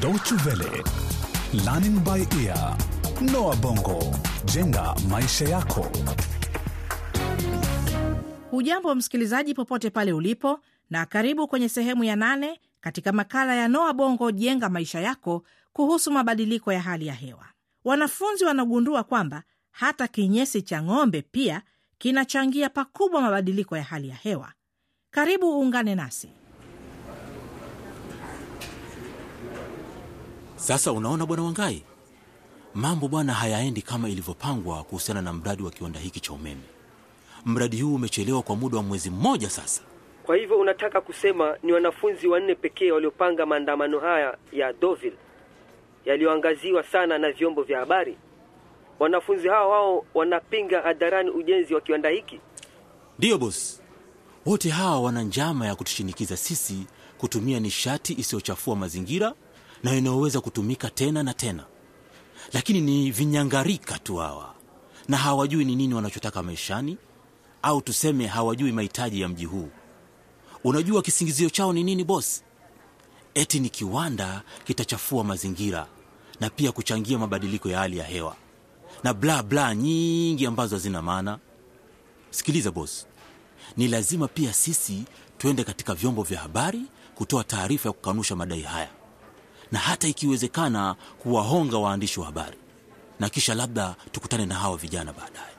Deutsche Welle, Learning by Ear, Noah Bongo, jenga maisha yako. Hujambo msikilizaji, popote pale ulipo, na karibu kwenye sehemu ya nane katika makala ya Noa Bongo jenga maisha yako kuhusu mabadiliko ya hali ya hewa. Wanafunzi wanagundua kwamba hata kinyesi cha ng'ombe pia kinachangia pakubwa mabadiliko ya hali ya hewa. Karibu uungane nasi. Sasa unaona bwana Wangai, mambo bwana hayaendi kama ilivyopangwa kuhusiana na mradi wa kiwanda hiki cha umeme. Mradi huu umechelewa kwa muda wa mwezi mmoja sasa. Kwa hivyo unataka kusema ni wanafunzi wanne pekee waliopanga maandamano haya ya Deauville yaliyoangaziwa sana na vyombo vya habari? Wanafunzi hao wao wanapinga hadharani ujenzi wa kiwanda hiki? Ndiyo bosi, wote hawa wana njama ya kutushinikiza sisi kutumia nishati isiyochafua mazingira na inayoweza kutumika tena na tena, lakini ni vinyangarika tu hawa, na hawajui ni nini wanachotaka maishani, au tuseme hawajui mahitaji ya mji huu. Unajua kisingizio chao ni nini bosi? Eti ni kiwanda kitachafua mazingira na pia kuchangia mabadiliko ya hali ya hewa na bla bla nyingi ambazo hazina maana. Sikiliza bosi, ni lazima pia sisi tuende katika vyombo vya habari kutoa taarifa ya kukanusha madai haya, na hata ikiwezekana kuwahonga waandishi wa habari, na kisha labda tukutane na hawa vijana baadaye.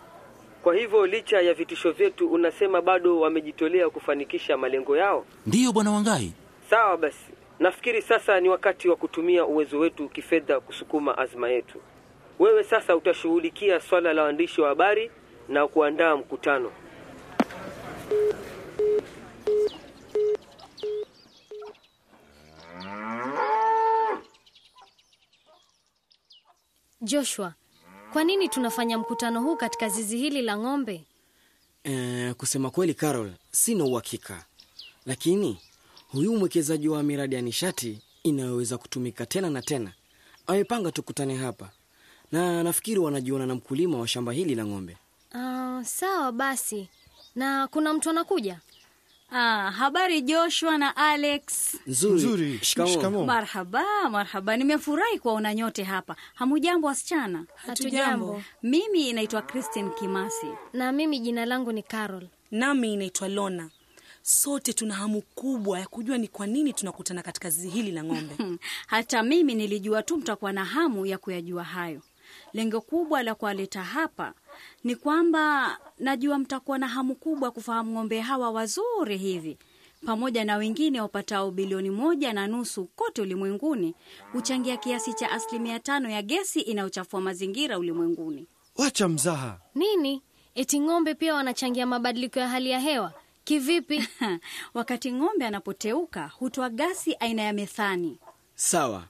Kwa hivyo licha ya vitisho vyetu, unasema bado wamejitolea kufanikisha malengo yao? Ndiyo bwana Wangai. Sawa basi, nafikiri sasa ni wakati wa kutumia uwezo wetu kifedha kusukuma azma yetu. Wewe sasa utashughulikia swala la waandishi wa habari na kuandaa mkutano. Joshua, kwa nini tunafanya mkutano huu katika zizi hili la ng'ombe? E, kusema kweli Carol, sina uhakika, lakini huyu mwekezaji wa miradi ya nishati inayoweza kutumika tena na tena amepanga tukutane hapa, na nafikiri wanajiona na mkulima wa shamba hili la ng'ombe. Uh, sawa basi. Na kuna mtu anakuja? Ah, habari Joshua na Alex. Nzuri, Nzuri. Shikamoo. Marhaba, marhaba. Nimefurahi kuwaona nyote hapa. Hamujambo wasichana? Hatujambo. Mimi naitwa Christine Kimasi. Na mimi jina langu ni Carol. nami inaitwa Lona. Sote tuna hamu kubwa ya kujua ni kwa nini tunakutana katika zizi hili la ng'ombe. Hata mimi nilijua tu mtakuwa na hamu ya kuyajua hayo. Lengo kubwa la kuwaleta hapa ni kwamba najua mtakuwa na hamu kubwa kufahamu ng'ombe hawa wazuri hivi pamoja na wengine wapatao bilioni moja na nusu kote ulimwenguni huchangia kiasi cha asilimia tano ya gesi inayochafua mazingira ulimwenguni. Wacha mzaha. Nini? Eti ng'ombe pia wanachangia mabadiliko ya hali ya hewa? Kivipi? Wakati ng'ombe anapoteuka hutoa gasi aina ya methani. Sawa,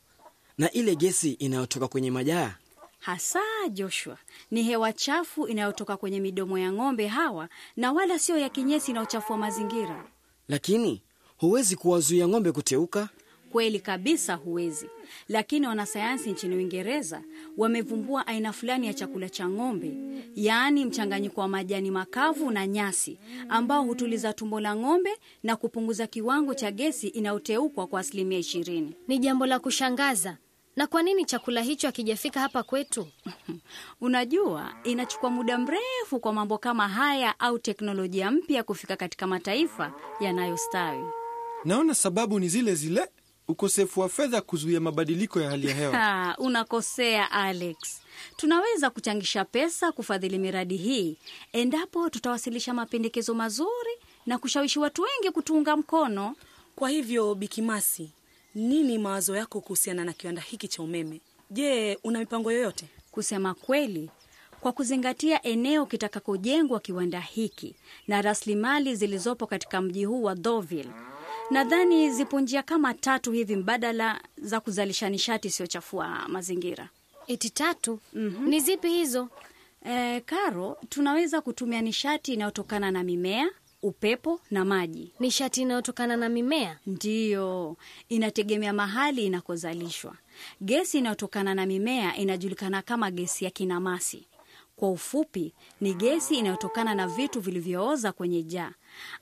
na ile gesi inayotoka kwenye majaa Hasa Joshua, ni hewa chafu inayotoka kwenye midomo ya ng'ombe hawa, na wala sio ya kinyesi inayochafua mazingira. lakini huwezi kuwazuia ng'ombe kuteuka. Kweli kabisa, huwezi. Lakini wanasayansi nchini Uingereza wamevumbua aina fulani ya chakula cha ng'ombe, yaani mchanganyiko wa majani makavu na nyasi, ambao hutuliza tumbo la ng'ombe na kupunguza kiwango cha gesi inayoteukwa kwa asilimia ishirini. Ni jambo la kushangaza. Na kwa nini chakula hicho hakijafika hapa kwetu? Unajua, inachukua muda mrefu kwa mambo kama haya au teknolojia mpya kufika katika mataifa yanayostawi. Naona sababu ni zile zile, ukosefu wa fedha kuzuia mabadiliko ya hali ya hewa. Ha, unakosea Alex. Tunaweza kuchangisha pesa kufadhili miradi hii endapo tutawasilisha mapendekezo mazuri na kushawishi watu wengi kutuunga mkono. Kwa hivyo, Bikimasi, nini mawazo yako kuhusiana na kiwanda hiki cha umeme? Je, una mipango yoyote? Kusema kweli, kwa kuzingatia eneo kitakakojengwa kiwanda hiki na rasilimali zilizopo katika mji huu wa dhoville nadhani zipo njia kama tatu hivi mbadala za kuzalisha nishati isiyochafua mazingira. Eti tatu? Ni zipi hizo? E, Karo, tunaweza kutumia nishati inayotokana na mimea, upepo na maji. Nishati inayotokana na mimea? Ndiyo, inategemea mahali inakozalishwa. Gesi inayotokana na mimea inajulikana kama gesi ya kinamasi. Kwa ufupi, ni gesi inayotokana na vitu vilivyooza kwenye jaa,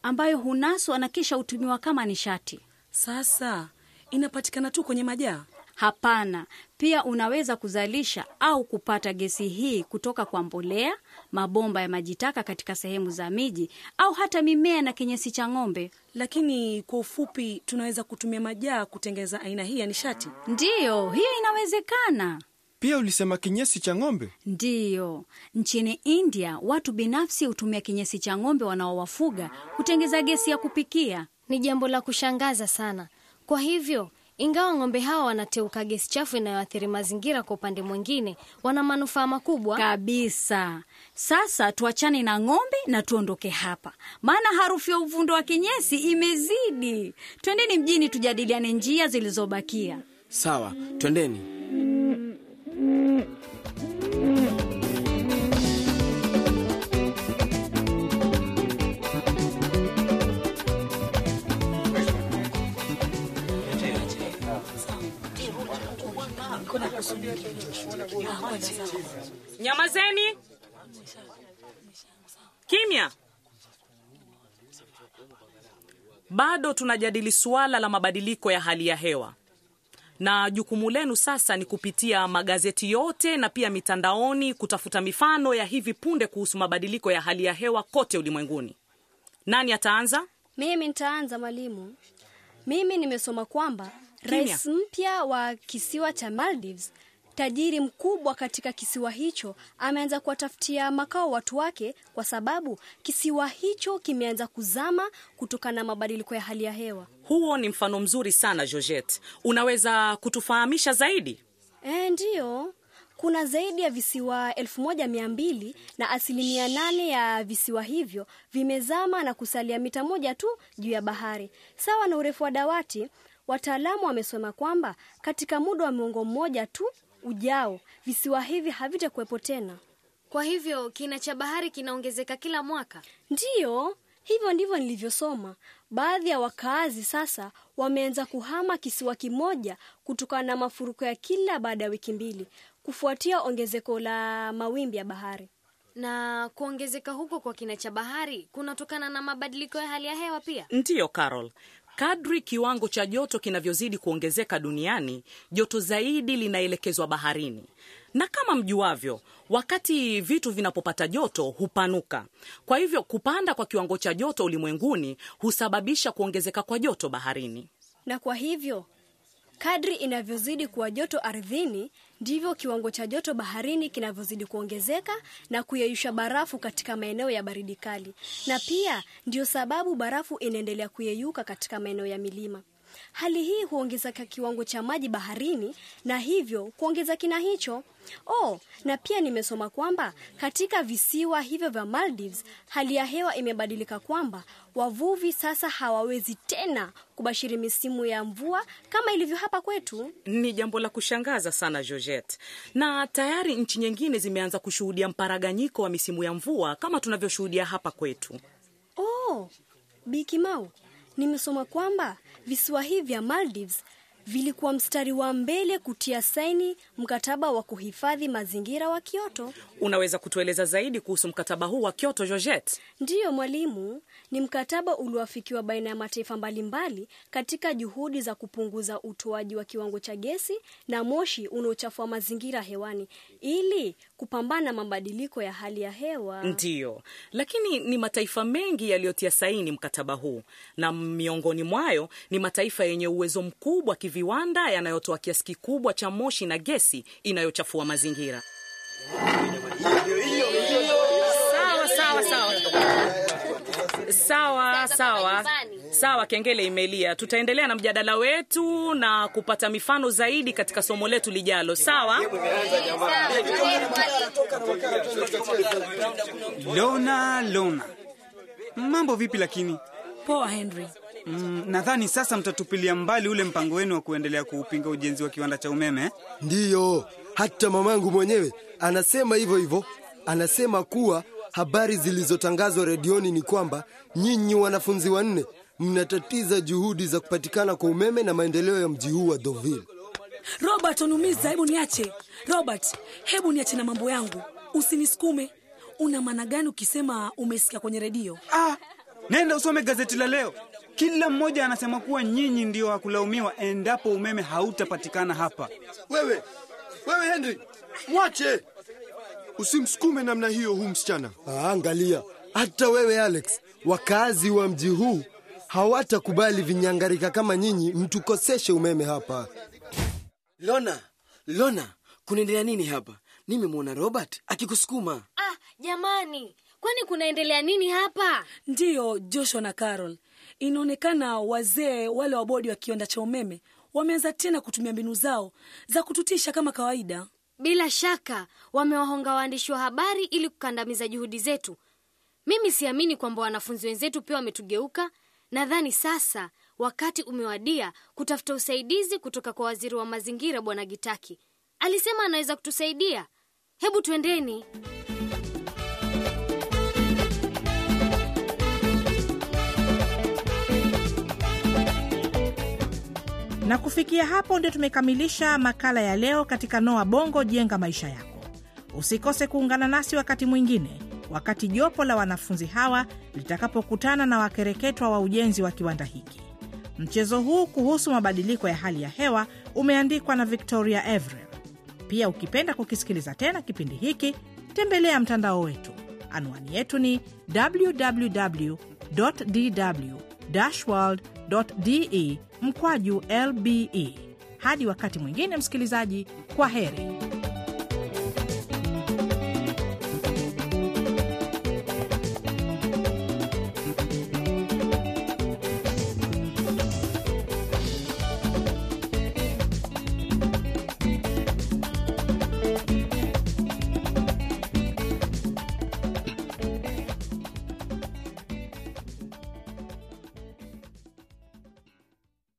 ambayo hunaswa na kisha hutumiwa kama nishati. Sasa inapatikana tu kwenye majaa. Hapana. Pia unaweza kuzalisha au kupata gesi hii kutoka kwa mbolea, mabomba ya majitaka katika sehemu za miji, au hata mimea na kinyesi cha ng'ombe. Lakini kwa ufupi, tunaweza kutumia majaa kutengeza aina hii ya nishati. Ndiyo, hiyo inawezekana. Pia ulisema kinyesi cha ng'ombe? Ndiyo, nchini India watu binafsi hutumia kinyesi cha ng'ombe wanaowafuga kutengeza gesi ya kupikia. Ni jambo la kushangaza sana. Kwa hivyo, ingawa ng'ombe hawa wanateuka gesi chafu inayoathiri mazingira, kwa upande mwingine wana manufaa makubwa. Kabisa. Sasa tuachane na ng'ombe na tuondoke hapa, maana harufu ya uvundo wa kinyesi imezidi. Twendeni mjini tujadiliane njia zilizobakia. Sawa, twendeni. Nyamazeni kimya! Bado tunajadili suala la mabadiliko ya hali ya hewa, na jukumu lenu sasa ni kupitia magazeti yote na pia mitandaoni kutafuta mifano ya hivi punde kuhusu mabadiliko ya hali ya hewa kote ulimwenguni. Nani ataanza? Mimi nitaanza mwalimu. Mimi nimesoma kwamba rais mpya wa kisiwa cha Maldives, tajiri mkubwa katika kisiwa hicho, ameanza kuwatafutia makao watu wake kwa sababu kisiwa hicho kimeanza kuzama kutokana na mabadiliko ya hali ya hewa. Huo ni mfano mzuri sana Georgette, unaweza kutufahamisha zaidi? E, ndiyo kuna zaidi ya visiwa elfu moja mia mbili na asilimia nane ya visiwa hivyo vimezama na kusalia mita moja tu juu ya bahari, sawa na urefu wa dawati. Wataalamu wamesema kwamba katika muda wa muongo mmoja tu ujao visiwa hivi havitakuwepo tena. Kwa hivyo kina cha bahari kinaongezeka kila mwaka. Ndiyo, hivyo ndivyo nilivyosoma. Baadhi ya wakaazi sasa wameanza kuhama kisiwa kimoja kutokana na mafuriko ya kila baada ya wiki mbili kufuatia ongezeko la mawimbi ya bahari. Na kuongezeka huko kwa kina cha bahari kunatokana na mabadiliko ya hali ya hewa pia. Ndiyo Carol, kadri kiwango cha joto kinavyozidi kuongezeka duniani, joto zaidi linaelekezwa baharini, na kama mjuavyo, wakati vitu vinapopata joto hupanuka. Kwa hivyo kupanda kwa kiwango cha joto ulimwenguni husababisha kuongezeka kwa joto baharini. Na kwa hivyo kadri inavyozidi kuwa joto ardhini ndivyo kiwango cha joto baharini kinavyozidi kuongezeka na kuyeyusha barafu katika maeneo ya baridi kali, na pia ndiyo sababu barafu inaendelea kuyeyuka katika maeneo ya milima. Hali hii huongezeka kiwango cha maji baharini na hivyo kuongeza kina hicho. Oh, na pia nimesoma kwamba katika visiwa hivyo vya Maldives hali ya hewa imebadilika, kwamba wavuvi sasa hawawezi tena kubashiri misimu ya mvua kama ilivyo hapa kwetu. Ni jambo la kushangaza sana Georgette, na tayari nchi nyingine zimeanza kushuhudia mparaganyiko wa misimu ya mvua kama tunavyoshuhudia hapa kwetu. Oh, Bikimau, nimesoma kwamba visiwa hivi vya Maldives vilikuwa mstari wa mbele kutia saini mkataba wa kuhifadhi mazingira wa Kyoto. Unaweza kutueleza zaidi kuhusu mkataba huu wa Kyoto, Georgette? Ndiyo mwalimu, ni mkataba ulioafikiwa baina ya mataifa mbalimbali katika juhudi za kupunguza utoaji wa kiwango cha gesi na moshi unaochafua mazingira hewani ili kupambana na mabadiliko ya hali ya hewa. Ndiyo, lakini ni mataifa mengi yaliyotia saini mkataba huu, na miongoni mwayo ni mataifa yenye uwezo mkubwa kiviwanda yanayotoa kiasi kikubwa cha moshi na gesi inayochafua mazingira. Sawa sawa sawa sawa sawa sawa, kengele imelia. Tutaendelea na mjadala wetu na kupata mifano zaidi katika somo letu lijalo. Sawa. Lona, Lona, mambo vipi? Lakini poa, Henry. Mm, nadhani sasa mtatupilia mbali ule mpango wenu wa kuendelea kuupinga ujenzi wa kiwanda cha umeme? Ndiyo, hata mamangu mwenyewe anasema hivyo hivyo. Anasema kuwa habari zilizotangazwa redioni ni kwamba nyinyi wanafunzi wanne mnatatiza juhudi za kupatikana kwa umeme na maendeleo ya mji huu wa Deauville. Robert, unumiza, hebu niache. Robert, hebu niache na mambo yangu, usinisukume. Una maana gani ukisema umesikia kwenye redio? Ah, nenda usome gazeti la leo. Kila mmoja anasema kuwa nyinyi ndio wakulaumiwa endapo umeme hautapatikana hapa. Wewe wewe, Henry, mwache. Usimsukume namna hiyo huu msichana. Ah, angalia, hata wewe Alex, wakazi wa mji huu hawatakubali vinyangarika kama nyinyi mtukoseshe umeme hapa. Lona, Lona, kunaendelea nini hapa? Nimemwona Robert akikusukuma. Ah, jamani, kwani kunaendelea nini hapa? Ndiyo, Joshua na Carol, inaonekana wazee wale wa bodi wa kiwanda cha umeme wameanza tena kutumia mbinu zao za kututisha kama kawaida. Bila shaka wamewahonga waandishi wa habari ili kukandamiza juhudi zetu. Mimi siamini kwamba wanafunzi wenzetu pia wametugeuka. Nadhani sasa wakati umewadia kutafuta usaidizi kutoka kwa waziri wa mazingira Bwana Gitaki. Alisema anaweza kutusaidia. Hebu twendeni. Na kufikia hapo ndio tumekamilisha makala ya leo katika Noa Bongo Jenga Maisha Yako. Usikose kuungana nasi wakati mwingine, wakati jopo la wanafunzi hawa litakapokutana na wakereketwa wa ujenzi wa kiwanda hiki. Mchezo huu kuhusu mabadiliko ya hali ya hewa umeandikwa na Victoria Evrel. Pia ukipenda kukisikiliza tena kipindi hiki, tembelea mtandao wetu. Anwani yetu ni www dw world de mkwaju lbe. Hadi wakati mwingine, msikilizaji, kwa heri.